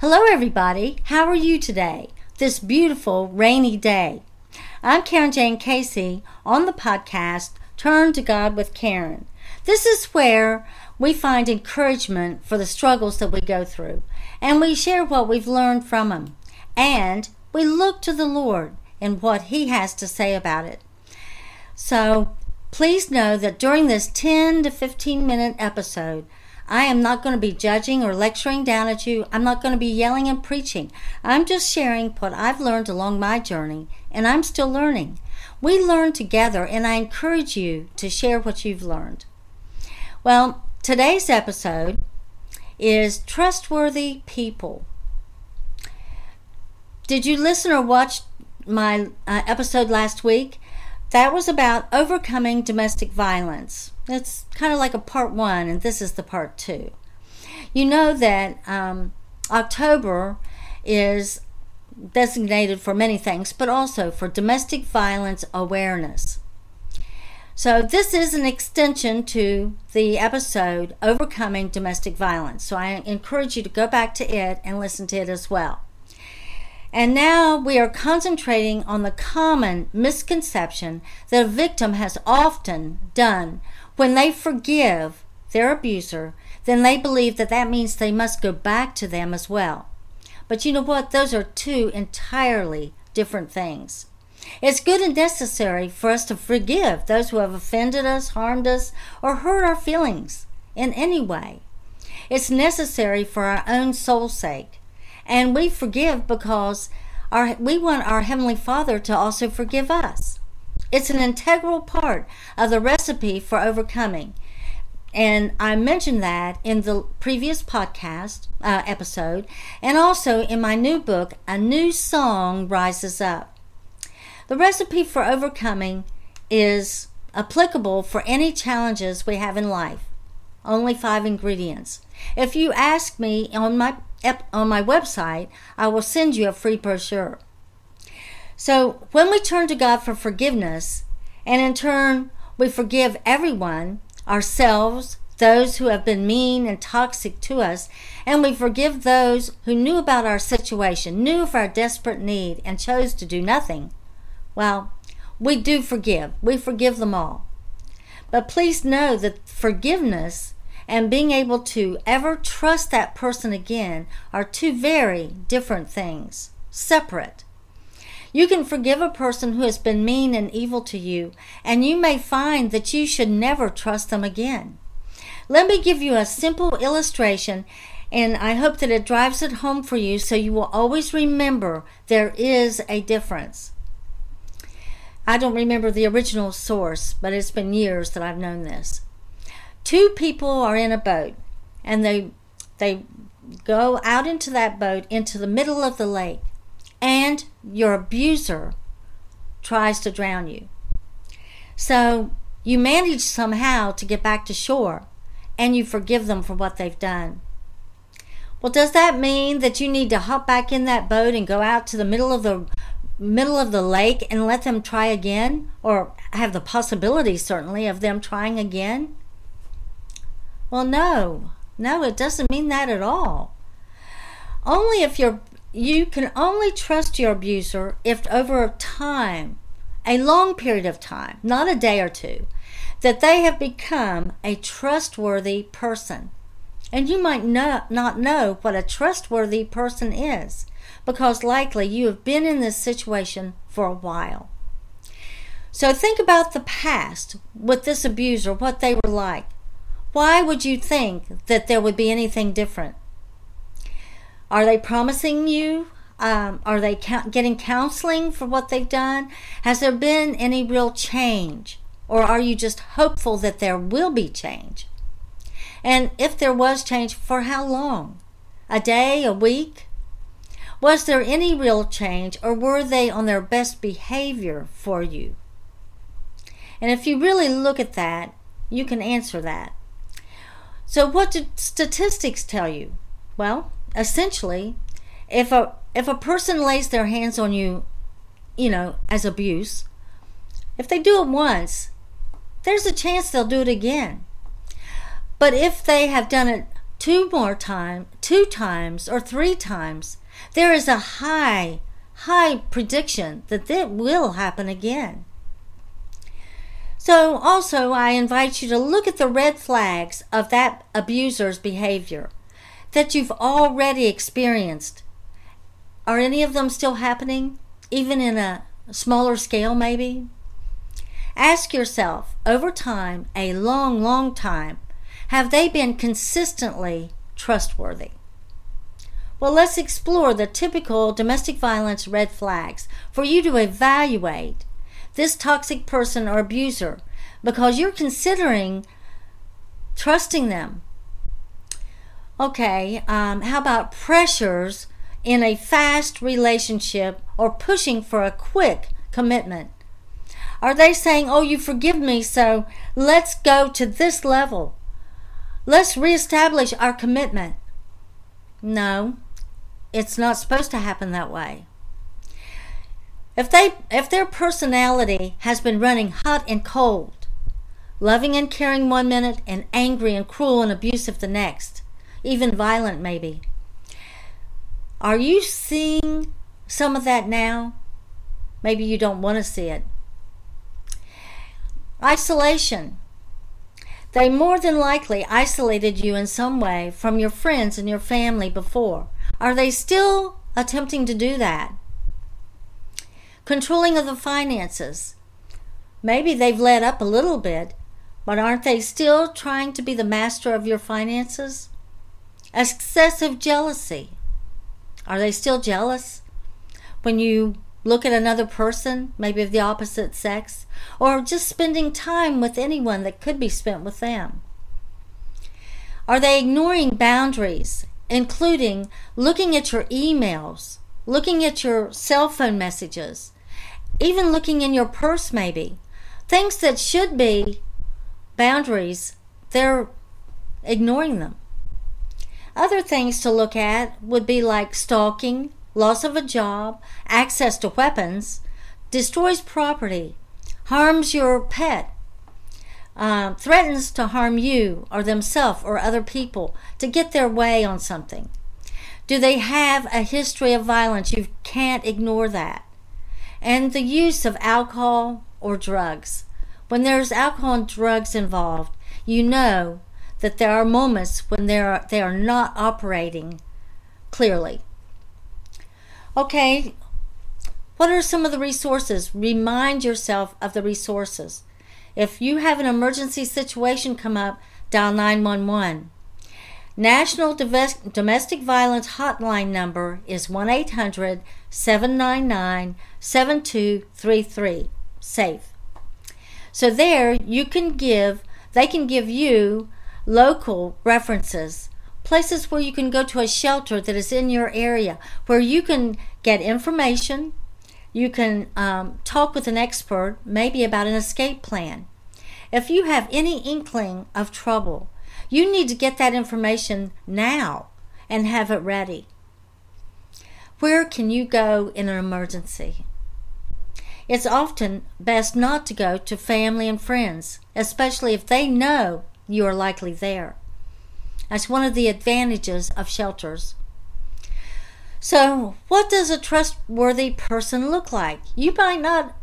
Hello, everybody. How are you today? This beautiful rainy day. I'm Carin Jayne Casey on the podcast Turn to God with Carin. This is where we find encouragement for the struggles that we go through, and we share what we've learned from them, and we look to the Lord and what He has to say about it. So please know that during this 10 to 15 minute episode, I am not going to be judging or lecturing down at you. I'm not going to be yelling and preaching. I'm just sharing what I've learned along my journey, and I'm still learning. We learn together, and I encourage you to share what you've learned. Well, today's episode is Trustworthy People. Did you listen or watch my uh, episode last week? That was about overcoming domestic violence. It's kind of like a part one, and this is the part two. You know that um, October is designated for many things, but also for domestic violence awareness. So, this is an extension to the episode Overcoming Domestic Violence. So, I encourage you to go back to it and listen to it as well. And now we are concentrating on the common misconception that a victim has often done when they forgive their abuser, then they believe that that means they must go back to them as well. But you know what? Those are two entirely different things. It's good and necessary for us to forgive those who have offended us, harmed us, or hurt our feelings in any way. It's necessary for our own soul's sake. And we forgive because our, we want our Heavenly Father to also forgive us. It's an integral part of the recipe for overcoming. And I mentioned that in the previous podcast uh, episode, and also in my new book, A New Song Rises Up. The recipe for overcoming is applicable for any challenges we have in life. Only five ingredients. If you ask me on my on my website, I will send you a free brochure. So, when we turn to God for forgiveness, and in turn we forgive everyone, ourselves, those who have been mean and toxic to us, and we forgive those who knew about our situation, knew of our desperate need, and chose to do nothing, well, we do forgive. We forgive them all. But please know that forgiveness and being able to ever trust that person again are two very different things, separate. You can forgive a person who has been mean and evil to you, and you may find that you should never trust them again. Let me give you a simple illustration, and I hope that it drives it home for you so you will always remember there is a difference. I don't remember the original source, but it's been years that I've known this two people are in a boat and they they go out into that boat into the middle of the lake and your abuser tries to drown you. So you manage somehow to get back to shore and you forgive them for what they've done. Well does that mean that you need to hop back in that boat and go out to the middle of the middle of the lake and let them try again? Or have the possibility certainly of them trying again well, no, no, it doesn't mean that at all. Only if you're you can only trust your abuser if over time, a long period of time, not a day or two, that they have become a trustworthy person. And you might not know what a trustworthy person is because likely you have been in this situation for a while. So think about the past with this abuser, what they were like. Why would you think that there would be anything different? Are they promising you? Um, are they getting counseling for what they've done? Has there been any real change? Or are you just hopeful that there will be change? And if there was change, for how long? A day, a week? Was there any real change, or were they on their best behavior for you? And if you really look at that, you can answer that. So what do statistics tell you? Well, essentially, if a if a person lays their hands on you, you know, as abuse, if they do it once, there's a chance they'll do it again. But if they have done it two more time, two times or three times, there is a high, high prediction that that will happen again. So, also, I invite you to look at the red flags of that abuser's behavior that you've already experienced. Are any of them still happening, even in a smaller scale, maybe? Ask yourself over time, a long, long time, have they been consistently trustworthy? Well, let's explore the typical domestic violence red flags for you to evaluate this toxic person or abuser because you're considering trusting them. Okay, um, how about pressures in a fast relationship or pushing for a quick commitment? Are they saying, Oh, you forgive me, so let's go to this level? Let's reestablish our commitment. No, it's not supposed to happen that way. If they if their personality has been running hot and cold, loving and caring one minute and angry and cruel and abusive the next, even violent maybe. Are you seeing some of that now? Maybe you don't want to see it. Isolation. They more than likely isolated you in some way from your friends and your family before. Are they still attempting to do that? Controlling of the finances. Maybe they've let up a little bit, but aren't they still trying to be the master of your finances? Excessive jealousy. Are they still jealous? When you look at another person, maybe of the opposite sex, or just spending time with anyone that could be spent with them? Are they ignoring boundaries, including looking at your emails, looking at your cell phone messages, even looking in your purse, maybe? Things that should be boundaries, they're ignoring them. Other things to look at would be like stalking, loss of a job, access to weapons, destroys property, harms your pet, uh, threatens to harm you or themselves or other people to get their way on something. Do they have a history of violence? You can't ignore that. And the use of alcohol or drugs. When there's alcohol and drugs involved, you know that there are moments when they are, they are not operating clearly. Okay, what are some of the resources? Remind yourself of the resources. If you have an emergency situation come up, dial 911. National Domestic Violence Hotline number is 1 800 799 7233. SAFE. So there you can give, they can give you local references, places where you can go to a shelter that is in your area, where you can get information, you can um, talk with an expert, maybe about an escape plan. If you have any inkling of trouble, you need to get that information now and have it ready. Where can you go in an emergency? It's often best not to go to family and friends, especially if they know you are likely there. That's one of the advantages of shelters. So, what does a trustworthy person look like? You might not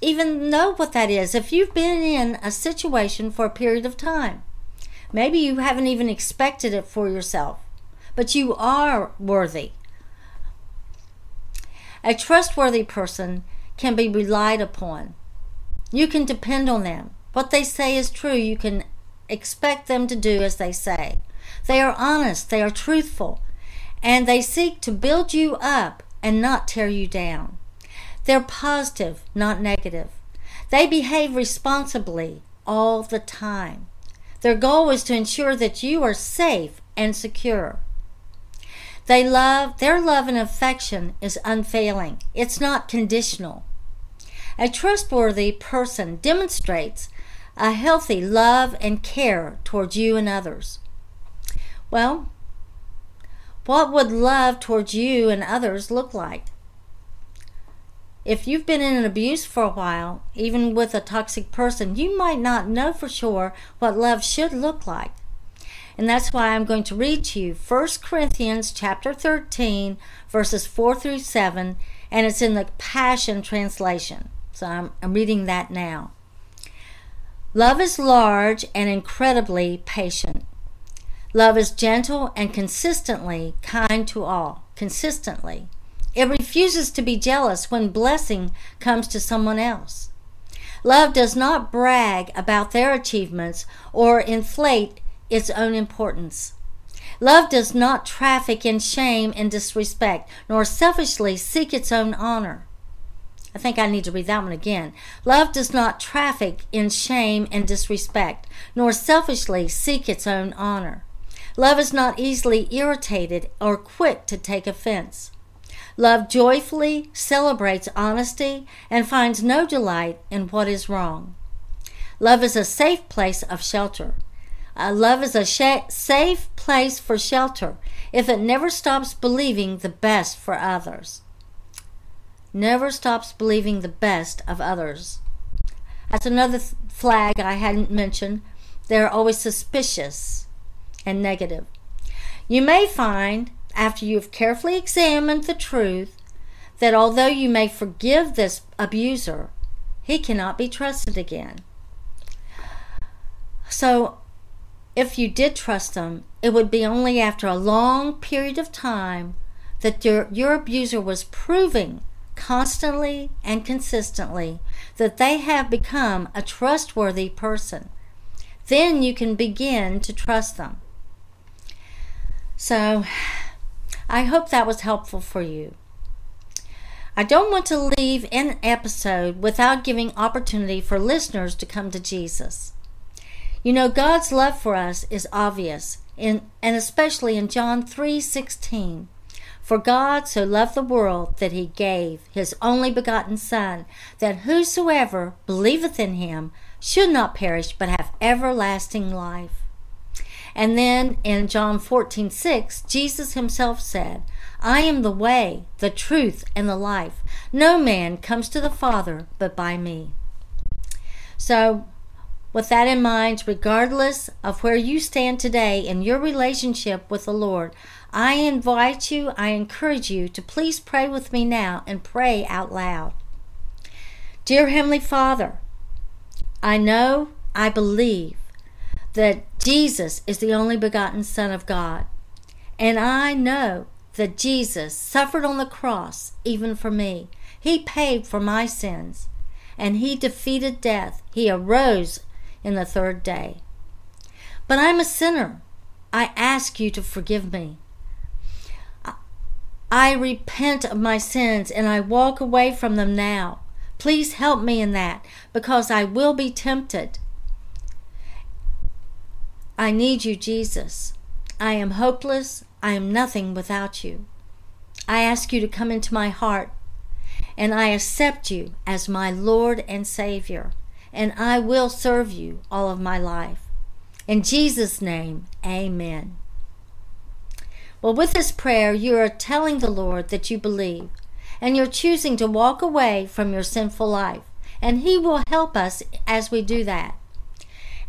even know what that is if you've been in a situation for a period of time. Maybe you haven't even expected it for yourself, but you are worthy. A trustworthy person can be relied upon. You can depend on them. What they say is true. You can expect them to do as they say. They are honest, they are truthful, and they seek to build you up and not tear you down. They're positive, not negative. They behave responsibly all the time. Their goal is to ensure that you are safe and secure. They love their love and affection is unfailing. It's not conditional. A trustworthy person demonstrates a healthy love and care towards you and others. Well, what would love towards you and others look like? If you've been in an abuse for a while, even with a toxic person, you might not know for sure what love should look like. And that's why I'm going to read to you 1 Corinthians chapter 13 verses 4 through 7 and it's in the Passion translation. So I'm, I'm reading that now. Love is large and incredibly patient. Love is gentle and consistently kind to all. Consistently. It refuses to be jealous when blessing comes to someone else. Love does not brag about their achievements or inflate its own importance. Love does not traffic in shame and disrespect, nor selfishly seek its own honor. I think I need to read that one again. Love does not traffic in shame and disrespect, nor selfishly seek its own honor. Love is not easily irritated or quick to take offense. Love joyfully celebrates honesty and finds no delight in what is wrong. Love is a safe place of shelter. Uh, love is a sh- safe place for shelter if it never stops believing the best for others. Never stops believing the best of others. That's another th- flag I hadn't mentioned. They're always suspicious and negative. You may find, after you have carefully examined the truth, that although you may forgive this abuser, he cannot be trusted again. So, if you did trust them, it would be only after a long period of time that your, your abuser was proving constantly and consistently that they have become a trustworthy person. Then you can begin to trust them. So, I hope that was helpful for you. I don't want to leave an episode without giving opportunity for listeners to come to Jesus. You know, God's love for us is obvious, in, and especially in John 3:16. For God so loved the world that he gave his only begotten Son, that whosoever believeth in him should not perish but have everlasting life. And then in John 14, 6, Jesus himself said, I am the way, the truth, and the life. No man comes to the Father but by me. So with that in mind, regardless of where you stand today in your relationship with the Lord, I invite you, I encourage you to please pray with me now and pray out loud. Dear Heavenly Father, I know, I believe that Jesus is the only begotten Son of God. And I know that Jesus suffered on the cross even for me. He paid for my sins and he defeated death. He arose in the third day. But I'm a sinner. I ask you to forgive me. I repent of my sins and I walk away from them now. Please help me in that because I will be tempted. I need you, Jesus. I am hopeless. I am nothing without you. I ask you to come into my heart and I accept you as my Lord and Savior and I will serve you all of my life. In Jesus' name, amen. Well, with this prayer, you are telling the Lord that you believe, and you're choosing to walk away from your sinful life, and He will help us as we do that.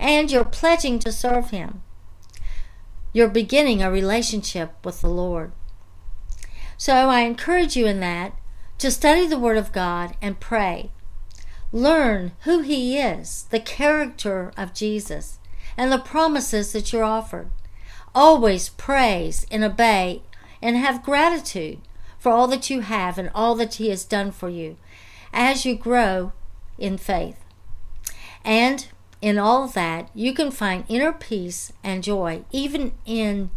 And you're pledging to serve Him. You're beginning a relationship with the Lord. So I encourage you in that to study the Word of God and pray Learn who He is, the character of Jesus, and the promises that you're offered. Always praise and obey and have gratitude for all that you have and all that He has done for you as you grow in faith. And in all that, you can find inner peace and joy, even in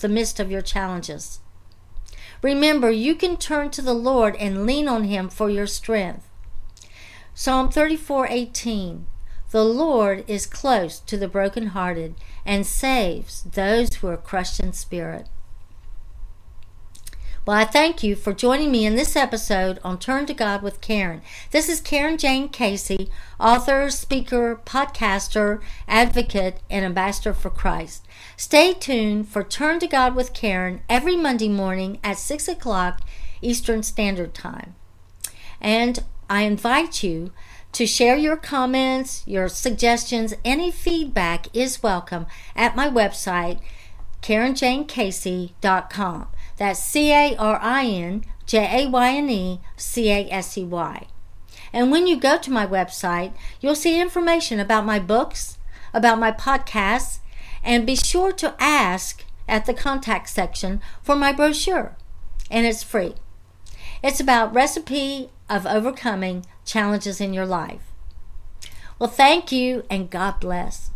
the midst of your challenges. Remember, you can turn to the Lord and lean on Him for your strength. Psalm 34:18 The Lord is close to the brokenhearted and saves those who are crushed in spirit. Well, I thank you for joining me in this episode on Turn to God with Carin. This is Carin Jayne Casey, author, speaker, podcaster, advocate, and ambassador for Christ. Stay tuned for Turn to God with Carin every Monday morning at 6 o'clock Eastern Standard Time. And I invite you to share your comments, your suggestions, any feedback is welcome at my website, CarinJayneCasey.com. That's C A R I N J A Y N E C A S E Y. And when you go to my website, you'll see information about my books, about my podcasts, and be sure to ask at the contact section for my brochure. And it's free. It's about recipe of overcoming challenges in your life. Well, thank you and God bless.